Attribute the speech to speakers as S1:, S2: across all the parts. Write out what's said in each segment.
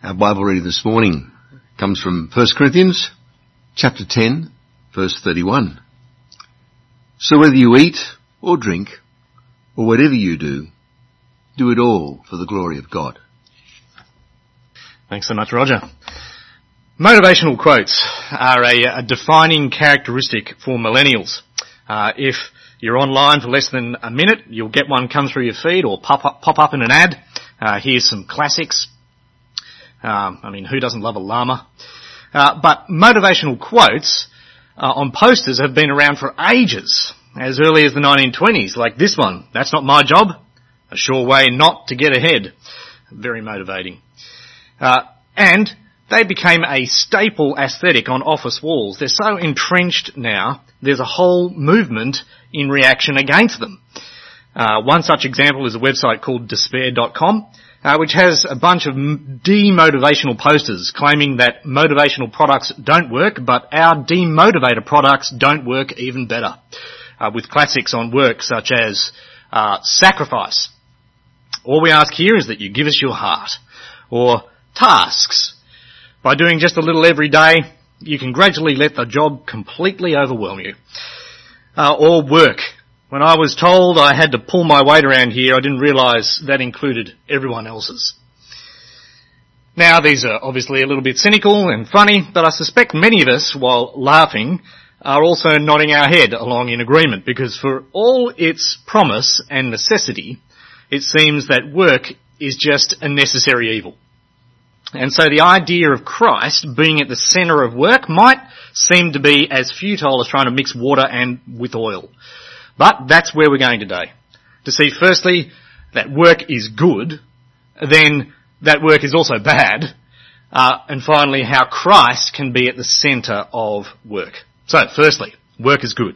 S1: Our Bible reading this morning comes from 1 Corinthians chapter 10 verse 31. So whether you eat or drink or whatever you do, do it all for the glory of God.
S2: Thanks so much, Roger. Motivational quotes are a, a defining characteristic for millennials. Uh, if you're online for less than a minute, you'll get one come through your feed or pop up, pop up in an ad. Uh, here's some classics. Um, I mean, who doesn't love a llama? Uh, but motivational quotes uh, on posters have been around for ages, as early as the 1920s, like this one. That's not my job. A sure way not to get ahead. Very motivating. Uh, and they became a staple aesthetic on office walls. They're so entrenched now, there's a whole movement in reaction against them. Uh, one such example is a website called despair.com, uh, which has a bunch of demotivational posters claiming that motivational products don't work, but our demotivator products don't work even better. Uh, with classics on work such as uh, sacrifice. All we ask here is that you give us your heart. Or tasks. By doing just a little every day, you can gradually let the job completely overwhelm you. Uh, or work. When I was told I had to pull my weight around here, I didn't realise that included everyone else's. Now these are obviously a little bit cynical and funny, but I suspect many of us, while laughing, are also nodding our head along in agreement because for all its promise and necessity, it seems that work is just a necessary evil. And so the idea of Christ being at the centre of work might seem to be as futile as trying to mix water and with oil. But that's where we're going today. To see firstly that work is good, then that work is also bad, uh, and finally how Christ can be at the centre of work. So firstly, work is good.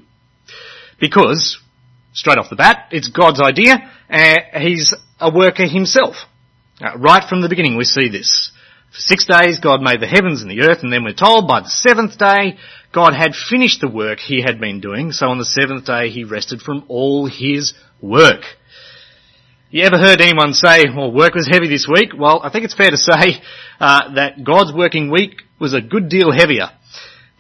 S2: Because, straight off the bat, it's God's idea, uh, He's a worker Himself. Uh, right from the beginning we see this. For six days God made the heavens and the earth and then we're told by the seventh day God had finished the work he had been doing, so on the seventh day he rested from all his work. You ever heard anyone say, well, work was heavy this week? Well, I think it's fair to say uh, that God's working week was a good deal heavier.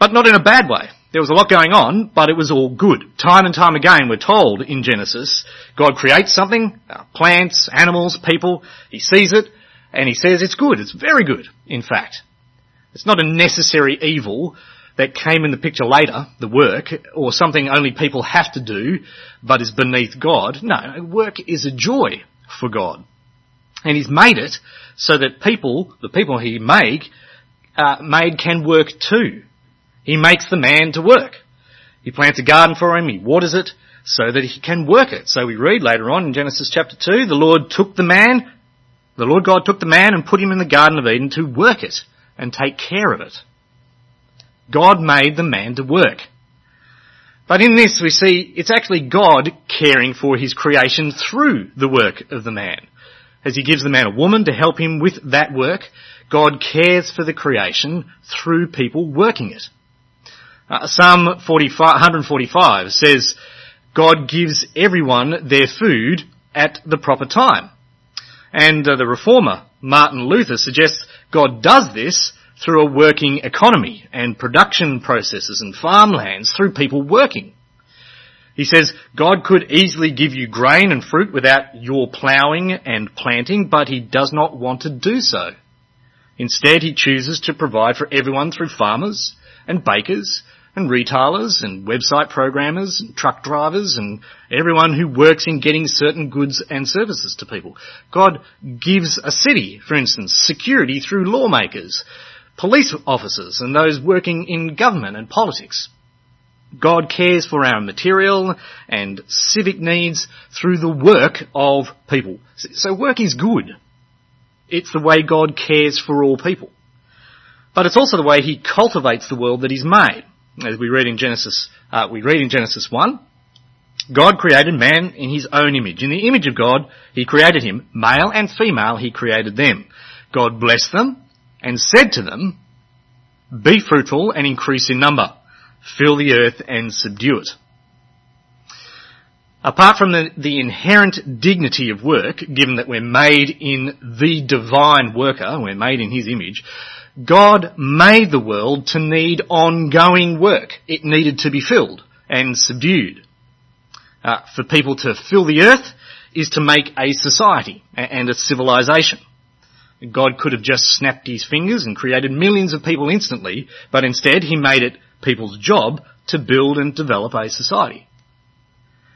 S2: But not in a bad way. There was a lot going on, but it was all good. Time and time again, we're told in Genesis, God creates something, uh, plants, animals, people, He sees it, and he says it's good. It's very good, in fact. It's not a necessary evil that came in the picture later, the work, or something only people have to do, but is beneath God. No, work is a joy for God. And He's made it so that people, the people He made, uh, made can work too. He makes the man to work. He plants a garden for him, he waters it, so that he can work it. So we read later on in Genesis chapter 2, the Lord took the man the Lord God took the man and put him in the Garden of Eden to work it and take care of it. God made the man to work. But in this we see it's actually God caring for his creation through the work of the man. As he gives the man a woman to help him with that work, God cares for the creation through people working it. Uh, Psalm 145 says, God gives everyone their food at the proper time. And uh, the reformer, Martin Luther, suggests God does this through a working economy and production processes and farmlands through people working. He says God could easily give you grain and fruit without your ploughing and planting, but he does not want to do so. Instead, he chooses to provide for everyone through farmers and bakers and retailers and website programmers and truck drivers and everyone who works in getting certain goods and services to people. God gives a city, for instance, security through lawmakers, police officers and those working in government and politics. God cares for our material and civic needs through the work of people. So work is good. It's the way God cares for all people. But it's also the way He cultivates the world that He's made as we read in Genesis, uh, we read in Genesis 1, God created man in his own image. In the image of God, he created him. Male and female, he created them. God blessed them and said to them, be fruitful and increase in number. Fill the earth and subdue it. Apart from the, the inherent dignity of work, given that we're made in the divine worker, we're made in his image, God made the world to need ongoing work. It needed to be filled and subdued. Uh, for people to fill the earth is to make a society and a civilization. God could have just snapped his fingers and created millions of people instantly, but instead he made it people's job to build and develop a society.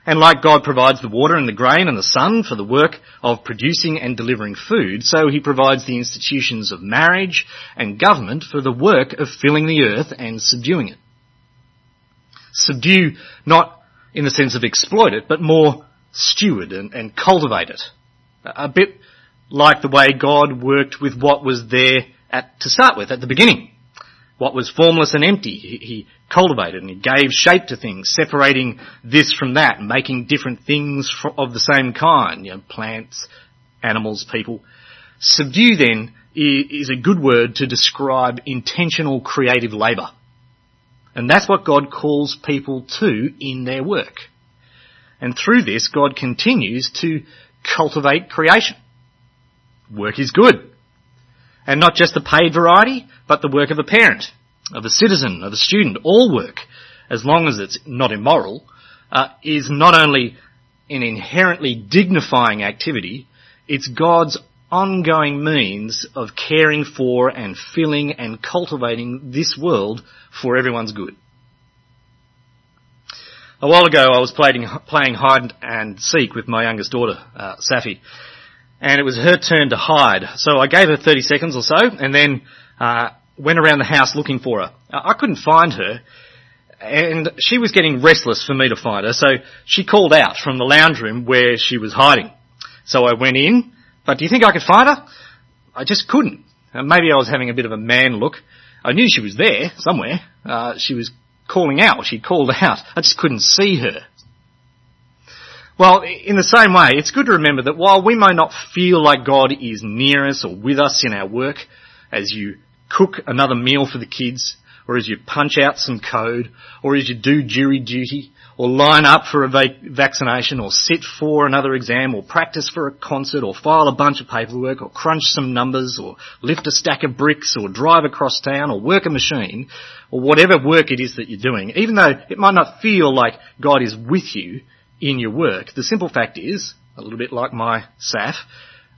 S2: And like God provides the water and the grain and the sun for the work of producing and delivering food, so he provides the institutions of marriage and government for the work of filling the earth and subduing it. Subdue not in the sense of exploit it, but more steward and, and cultivate it. A bit like the way God worked with what was there at, to start with, at the beginning. What was formless and empty, he, he cultivated and he gave shape to things, separating this from that, making different things of the same kind, you know, plants, animals, people. Subdue then is a good word to describe intentional creative labour. And that's what God calls people to in their work. And through this, God continues to cultivate creation. Work is good. And not just the paid variety, but the work of a parent, of a citizen, of a student. All work, as long as it's not immoral, uh, is not only an inherently dignifying activity, it's God's ongoing means of caring for and filling and cultivating this world for everyone's good. A while ago I was playing, playing hide and seek with my youngest daughter, uh, Safi and it was her turn to hide. So I gave her 30 seconds or so, and then uh, went around the house looking for her. I couldn't find her, and she was getting restless for me to find her, so she called out from the lounge room where she was hiding. So I went in, but do you think I could find her? I just couldn't. Uh, maybe I was having a bit of a man look. I knew she was there somewhere. Uh, she was calling out. She called out. I just couldn't see her. Well, in the same way, it's good to remember that while we may not feel like God is near us or with us in our work, as you cook another meal for the kids, or as you punch out some code, or as you do jury duty, or line up for a vac- vaccination, or sit for another exam, or practice for a concert, or file a bunch of paperwork, or crunch some numbers, or lift a stack of bricks, or drive across town, or work a machine, or whatever work it is that you're doing, even though it might not feel like God is with you, in your work. The simple fact is, a little bit like my SAF,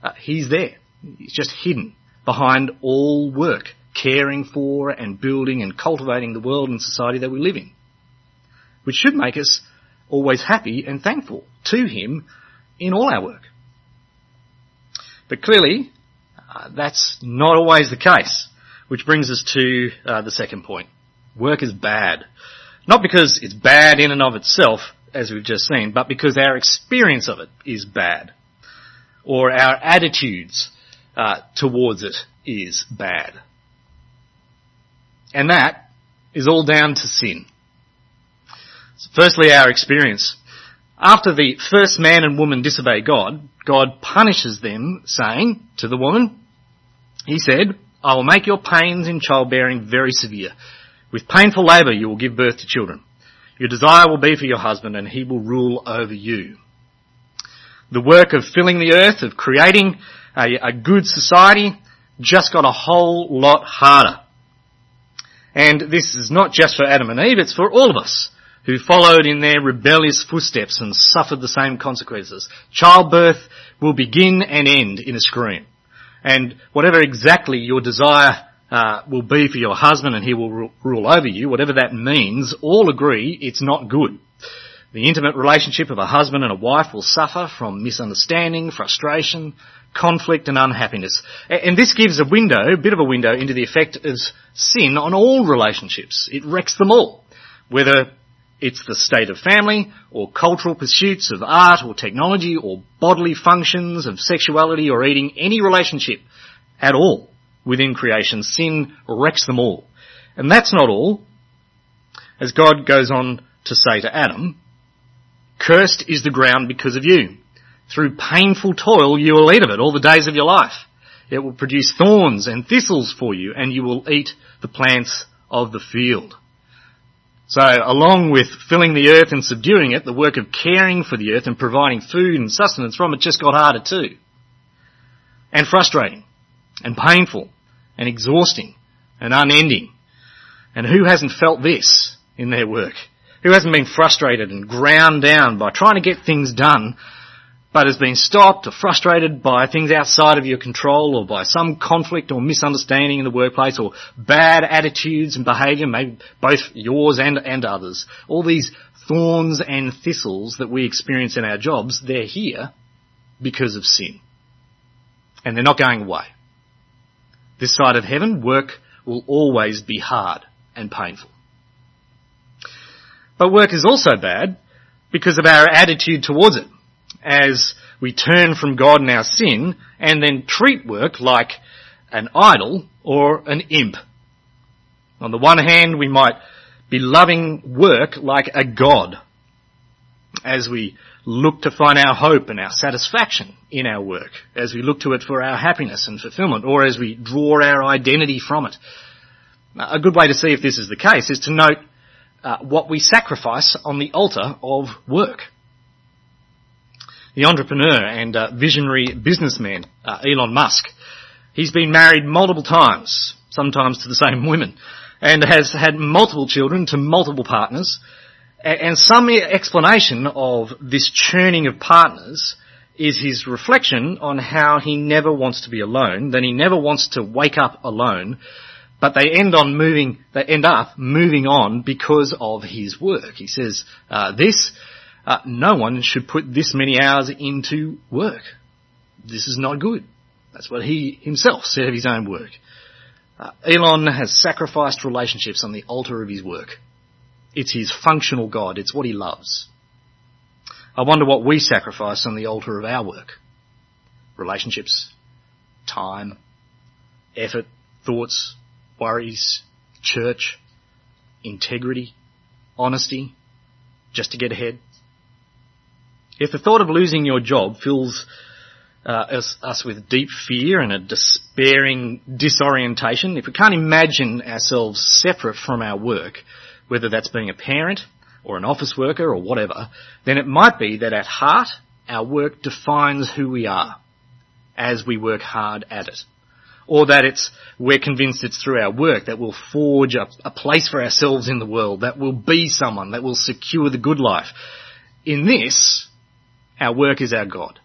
S2: uh, he's there. He's just hidden behind all work, caring for and building and cultivating the world and society that we live in. Which should make us always happy and thankful to him in all our work. But clearly, uh, that's not always the case. Which brings us to uh, the second point. Work is bad. Not because it's bad in and of itself, as we've just seen, but because our experience of it is bad. Or our attitudes uh, towards it is bad. And that is all down to sin. So firstly, our experience. After the first man and woman disobey God, God punishes them, saying to the woman, He said, I will make your pains in childbearing very severe. With painful labour you will give birth to children. Your desire will be for your husband and he will rule over you. The work of filling the earth, of creating a, a good society, just got a whole lot harder. And this is not just for Adam and Eve, it's for all of us who followed in their rebellious footsteps and suffered the same consequences. Childbirth will begin and end in a scream. And whatever exactly your desire uh, will be for your husband and he will ru- rule over you, whatever that means, all agree it's not good. The intimate relationship of a husband and a wife will suffer from misunderstanding, frustration, conflict and unhappiness. And this gives a window, a bit of a window into the effect of sin on all relationships. It wrecks them all. Whether it's the state of family, or cultural pursuits of art or technology, or bodily functions of sexuality or eating, any relationship at all within creation. Sin wrecks them all. And that's not all. As God goes on to say to Adam, cursed is the ground because of you. Through painful toil you will eat of it all the days of your life. It will produce thorns and thistles for you and you will eat the plants of the field. So along with filling the earth and subduing it, the work of caring for the earth and providing food and sustenance from it just got harder too. And frustrating. And painful. And exhausting. And unending. And who hasn't felt this in their work? Who hasn't been frustrated and ground down by trying to get things done but has been stopped or frustrated by things outside of your control or by some conflict or misunderstanding in the workplace or bad attitudes and behaviour, maybe both yours and, and others. All these thorns and thistles that we experience in our jobs, they're here because of sin. And they're not going away. This side of heaven, work will always be hard and painful. But work is also bad because of our attitude towards it as we turn from God in our sin and then treat work like an idol or an imp. On the one hand, we might be loving work like a god as we look to find our hope and our satisfaction in our work, as we look to it for our happiness and fulfillment, or as we draw our identity from it. A good way to see if this is the case is to note uh, what we sacrifice on the altar of work the entrepreneur and uh, visionary businessman, uh, Elon Musk. He's been married multiple times, sometimes to the same women, and has had multiple children to multiple partners. And some explanation of this churning of partners is his reflection on how he never wants to be alone, that he never wants to wake up alone, but they end on moving, they end up moving on because of his work. He says, uh, this uh, no one should put this many hours into work. This is not good. That's what he himself said of his own work. Uh, Elon has sacrificed relationships on the altar of his work. It's his functional God. It's what he loves. I wonder what we sacrifice on the altar of our work. Relationships, time, effort, thoughts, worries, church, integrity, honesty, just to get ahead. If the thought of losing your job fills uh, us, us, with deep fear and a despairing disorientation, if we can't imagine ourselves separate from our work, whether that's being a parent or an office worker or whatever, then it might be that at heart our work defines who we are as we work hard at it. Or that it's, we're convinced it's through our work that we'll forge a, a place for ourselves in the world, that we'll be someone, that we'll secure the good life. In this, our work is our God,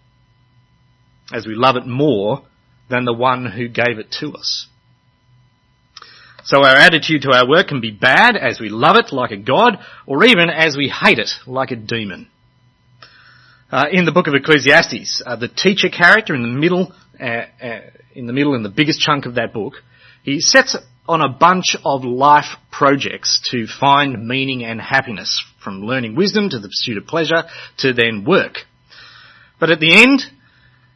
S2: as we love it more than the one who gave it to us. So our attitude to our work can be bad as we love it like a God, or even as we hate it like a demon. Uh, in the book of Ecclesiastes, uh, the teacher character in the middle, uh, uh in the middle, in the biggest chunk of that book, he sets on a bunch of life projects to find meaning and happiness, from learning wisdom to the pursuit of pleasure to then work. But at the end,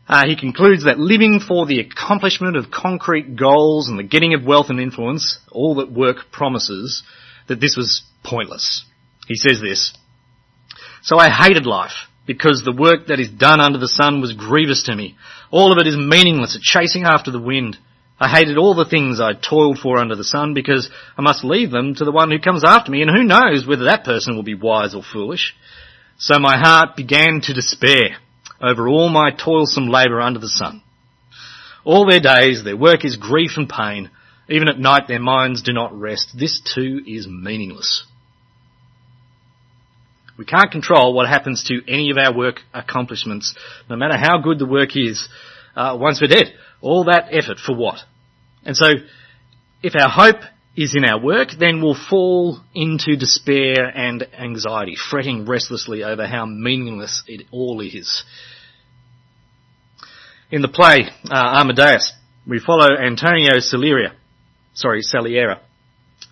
S2: uh, he concludes that living for the accomplishment of concrete goals and the getting of wealth and influence, all that work promises, that this was pointless. He says this, So I hated life because the work that is done under the sun was grievous to me. All of it is meaningless, a chasing after the wind. I hated all the things I toiled for under the sun because I must leave them to the one who comes after me and who knows whether that person will be wise or foolish. So my heart began to despair over all my toilsome labour under the sun. All their days their work is grief and pain. Even at night their minds do not rest. This too is meaningless. We can't control what happens to any of our work accomplishments, no matter how good the work is, uh, once we're dead. All that effort for what? And so, if our hope is in our work, then we'll fall into despair and anxiety, fretting restlessly over how meaningless it all is. In the play uh, Amadeus, we follow Antonio Salieri, sorry, Salieri,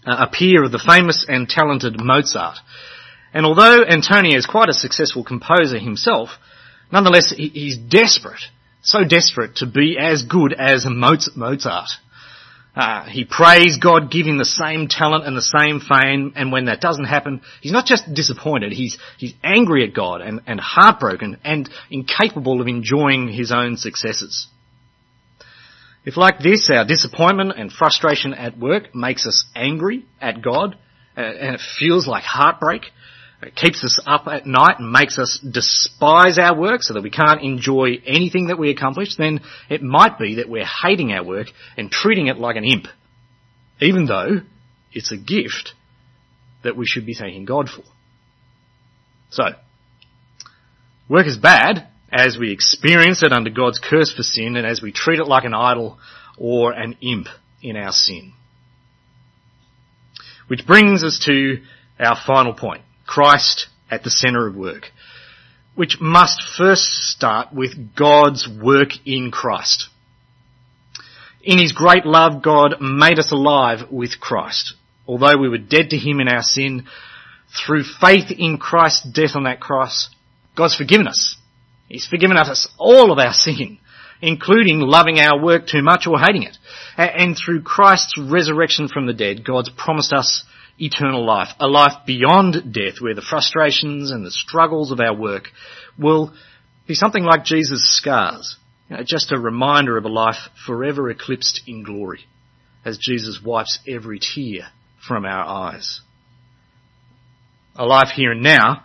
S2: uh, a peer of the famous and talented Mozart. And although Antonio is quite a successful composer himself, nonetheless he's desperate, so desperate to be as good as Mozart. Uh, he prays God give him the same talent and the same fame, and when that doesn't happen, he's not just disappointed, he's, he's angry at God and, and heartbroken and incapable of enjoying his own successes. If like this, our disappointment and frustration at work makes us angry at God, uh, and it feels like heartbreak, it keeps us up at night and makes us despise our work so that we can't enjoy anything that we accomplish, then it might be that we're hating our work and treating it like an imp, even though it's a gift that we should be thanking God for. So, work is bad as we experience it under God's curse for sin and as we treat it like an idol or an imp in our sin. Which brings us to our final point. Christ at the center of work, which must first start with God's work in Christ. In His great love, God made us alive with Christ. Although we were dead to Him in our sin, through faith in Christ's death on that cross, God's forgiven us. He's forgiven us all of our sin, including loving our work too much or hating it. And through Christ's resurrection from the dead, God's promised us eternal life, a life beyond death where the frustrations and the struggles of our work will be something like Jesus' scars, you know, just a reminder of a life forever eclipsed in glory as Jesus wipes every tear from our eyes. A life here and now,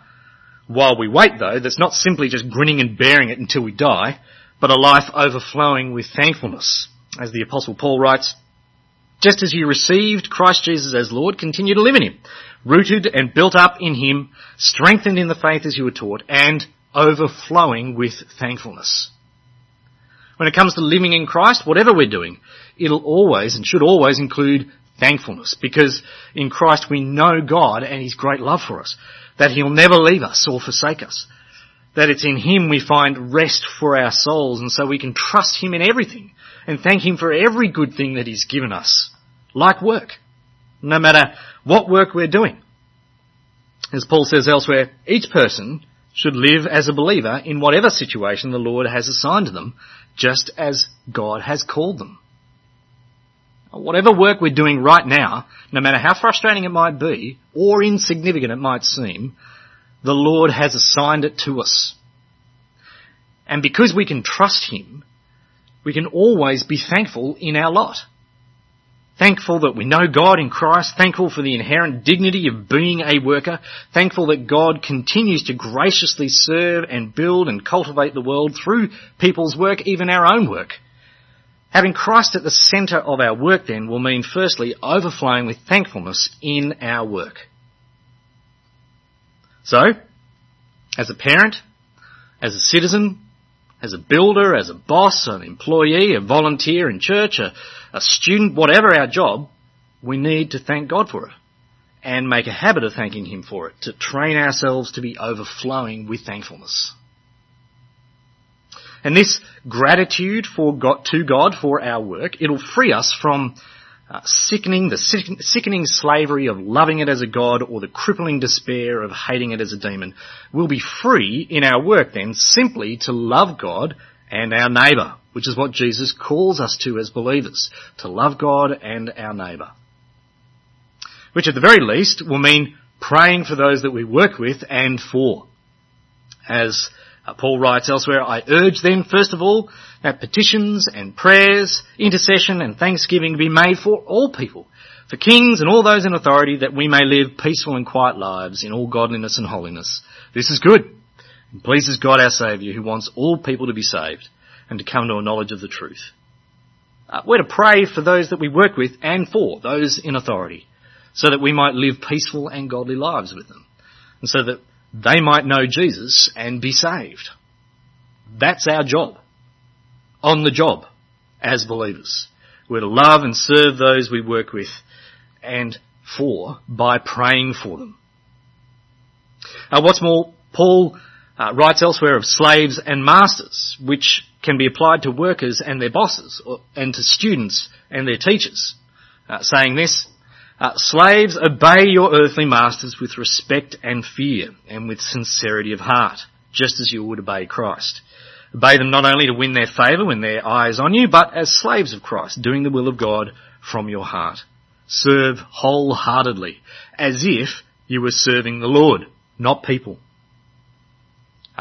S2: while we wait though, that's not simply just grinning and bearing it until we die, but a life overflowing with thankfulness. As the apostle Paul writes, just as you received Christ Jesus as Lord, continue to live in Him, rooted and built up in Him, strengthened in the faith as you were taught, and overflowing with thankfulness. When it comes to living in Christ, whatever we're doing, it'll always and should always include thankfulness, because in Christ we know God and His great love for us, that He'll never leave us or forsake us, that it's in Him we find rest for our souls, and so we can trust Him in everything, and thank Him for every good thing that He's given us like work, no matter what work we're doing. As Paul says elsewhere, each person should live as a believer in whatever situation the Lord has assigned to them, just as God has called them. Whatever work we're doing right now, no matter how frustrating it might be, or insignificant it might seem, the Lord has assigned it to us. And because we can trust Him, we can always be thankful in our lot. Thankful that we know God in Christ, thankful for the inherent dignity of being a worker, thankful that God continues to graciously serve and build and cultivate the world through people's work, even our own work. Having Christ at the centre of our work then will mean firstly overflowing with thankfulness in our work. So, as a parent, as a citizen, as a builder, as a boss, an employee, a volunteer in church, a, a student, whatever our job, we need to thank God for it and make a habit of thanking Him for it, to train ourselves to be overflowing with thankfulness. And this gratitude for God, to God for our work, it'll free us from uh, sickening, the sickening slavery of loving it as a God or the crippling despair of hating it as a demon. We'll be free in our work then simply to love God and our neighbour, which is what Jesus calls us to as believers, to love God and our neighbour. Which at the very least will mean praying for those that we work with and for. As uh, Paul writes elsewhere, I urge then, first of all, that petitions and prayers, intercession and thanksgiving be made for all people, for kings and all those in authority, that we may live peaceful and quiet lives in all godliness and holiness. This is good and pleases God our Saviour, who wants all people to be saved and to come to a knowledge of the truth. Uh, we're to pray for those that we work with and for those in authority, so that we might live peaceful and godly lives with them, and so that they might know Jesus and be saved. That's our job. On the job as believers. We're to love and serve those we work with and for by praying for them. Uh, what's more, Paul uh, writes elsewhere of slaves and masters, which can be applied to workers and their bosses, or, and to students and their teachers, uh, saying this, uh, slaves, obey your earthly masters with respect and fear and with sincerity of heart, just as you would obey Christ. Obey them not only to win their favour when their eye is on you, but as slaves of Christ, doing the will of God from your heart. Serve wholeheartedly, as if you were serving the Lord, not people.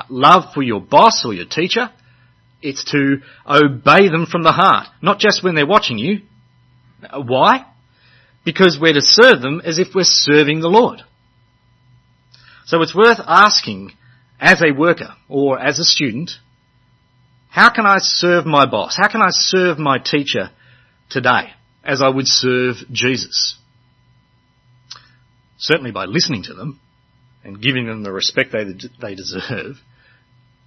S2: Love for your boss or your teacher, it's to obey them from the heart, not just when they're watching you. Why? because we're to serve them as if we're serving the Lord. So it's worth asking as a worker or as a student, how can I serve my boss? How can I serve my teacher today as I would serve Jesus? Certainly by listening to them and giving them the respect they, they deserve.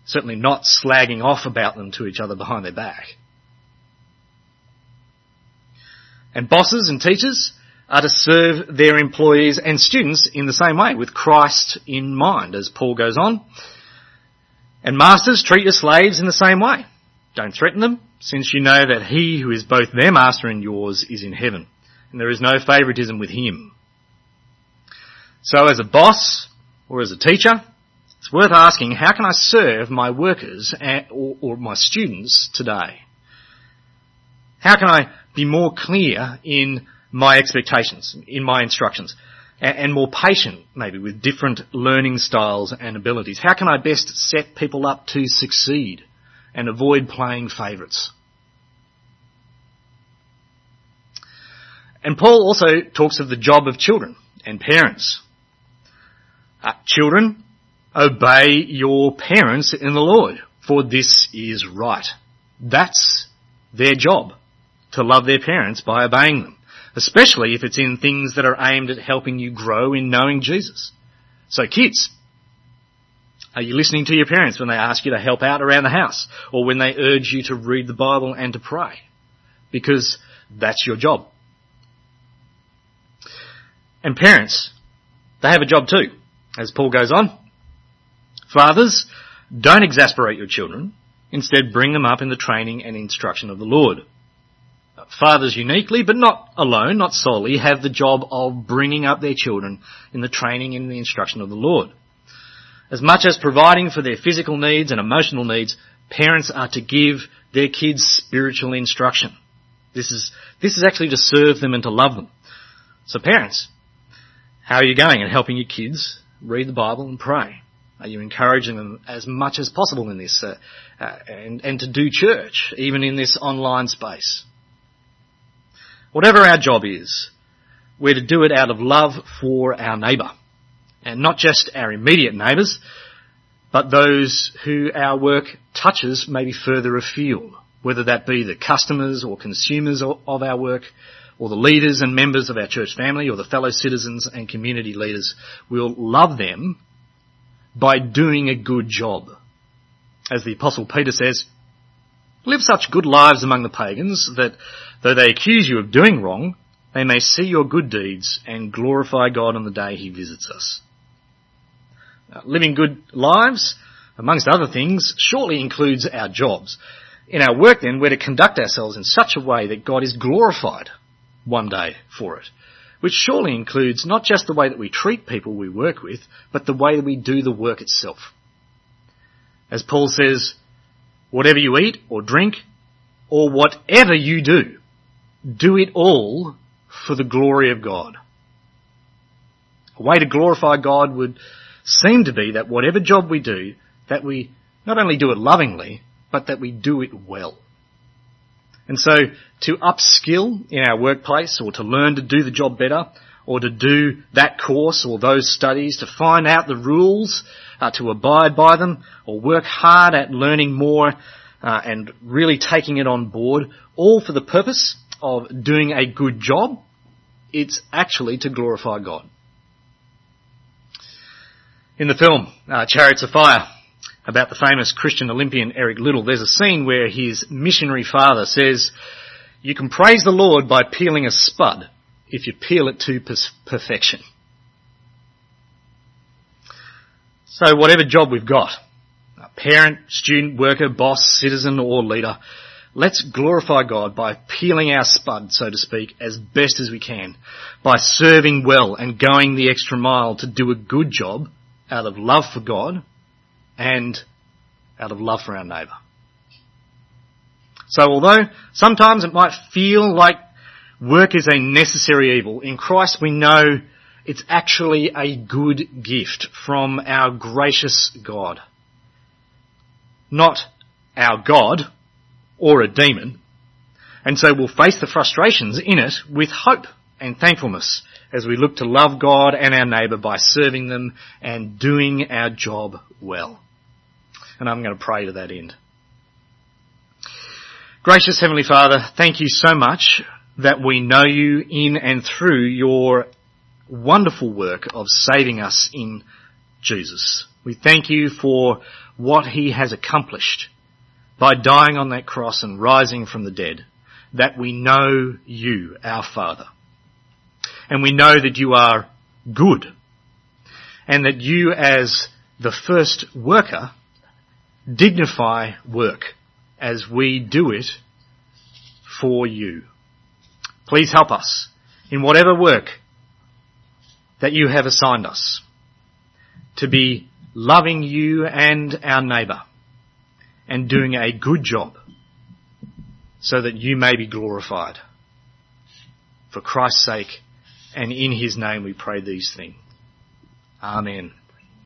S2: Certainly not slagging off about them to each other behind their back. And bosses and teachers are to serve their employees and students in the same way, with Christ in mind, as Paul goes on. And masters, treat your slaves in the same way. Don't threaten them, since you know that he who is both their master and yours is in heaven, and there is no favoritism with him. So as a boss, or as a teacher, it's worth asking, how can I serve my workers or, my students today? How can I be more clear in my expectations, in my instructions, and more patient maybe with different learning styles and abilities? How can I best set people up to succeed and avoid playing favourites? And Paul also talks of the job of children and parents. Uh, children, obey your parents in the Lord, for this is right. That's their job to love their parents by obeying them, especially if it's in things that are aimed at helping you grow in knowing Jesus. So kids, are you listening to your parents when they ask you to help out around the house or when they urge you to read the Bible and to pray? Because that's your job. And parents, they have a job too, as Paul goes on. Fathers, don't exasperate your children. Instead, bring them up in the training and instruction of the Lord. Fathers uniquely, but not alone, not solely, have the job of bringing up their children in the training and the instruction of the Lord. As much as providing for their physical needs and emotional needs, parents are to give their kids spiritual instruction. This is, this is actually to serve them and to love them. So parents, how are you going in helping your kids read the Bible and pray? Are you encouraging them as much as possible in this, uh, uh, and, and to do church, even in this online space? Whatever our job is, we're to do it out of love for our neighbour. And not just our immediate neighbours, but those who our work touches maybe further afield, whether that be the customers or consumers of our work, or the leaders and members of our church family, or the fellow citizens and community leaders. We'll love them by doing a good job. As the apostle Peter says, live such good lives among the pagans that Though they accuse you of doing wrong, they may see your good deeds and glorify God on the day He visits us. Now, living good lives, amongst other things, surely includes our jobs. In our work then, we're to conduct ourselves in such a way that God is glorified one day for it. Which surely includes not just the way that we treat people we work with, but the way that we do the work itself. As Paul says, whatever you eat or drink, or whatever you do, do it all for the glory of God. A way to glorify God would seem to be that whatever job we do, that we not only do it lovingly, but that we do it well. And so to upskill in our workplace or to learn to do the job better or to do that course or those studies, to find out the rules, uh, to abide by them or work hard at learning more uh, and really taking it on board, all for the purpose of doing a good job, it's actually to glorify God. In the film, uh, Chariots of Fire, about the famous Christian Olympian Eric Liddell, there's a scene where his missionary father says, you can praise the Lord by peeling a spud if you peel it to perfection. So whatever job we've got, parent, student, worker, boss, citizen or leader, Let's glorify God by peeling our spud, so to speak, as best as we can, by serving well and going the extra mile to do a good job out of love for God and out of love for our neighbour. So although sometimes it might feel like work is a necessary evil, in Christ we know it's actually a good gift from our gracious God. Not our God, or a demon. And so we'll face the frustrations in it with hope and thankfulness as we look to love God and our neighbour by serving them and doing our job well. And I'm going to pray to that end. Gracious Heavenly Father, thank you so much that we know you in and through your wonderful work of saving us in Jesus. We thank you for what he has accomplished by dying on that cross and rising from the dead, that we know you, our Father. And we know that you are good, and that you as the first worker dignify work as we do it for you. Please help us in whatever work that you have assigned us to be loving you and our neighbour and doing a good job so that you may be glorified. For Christ's sake and in his name we pray these things. Amen.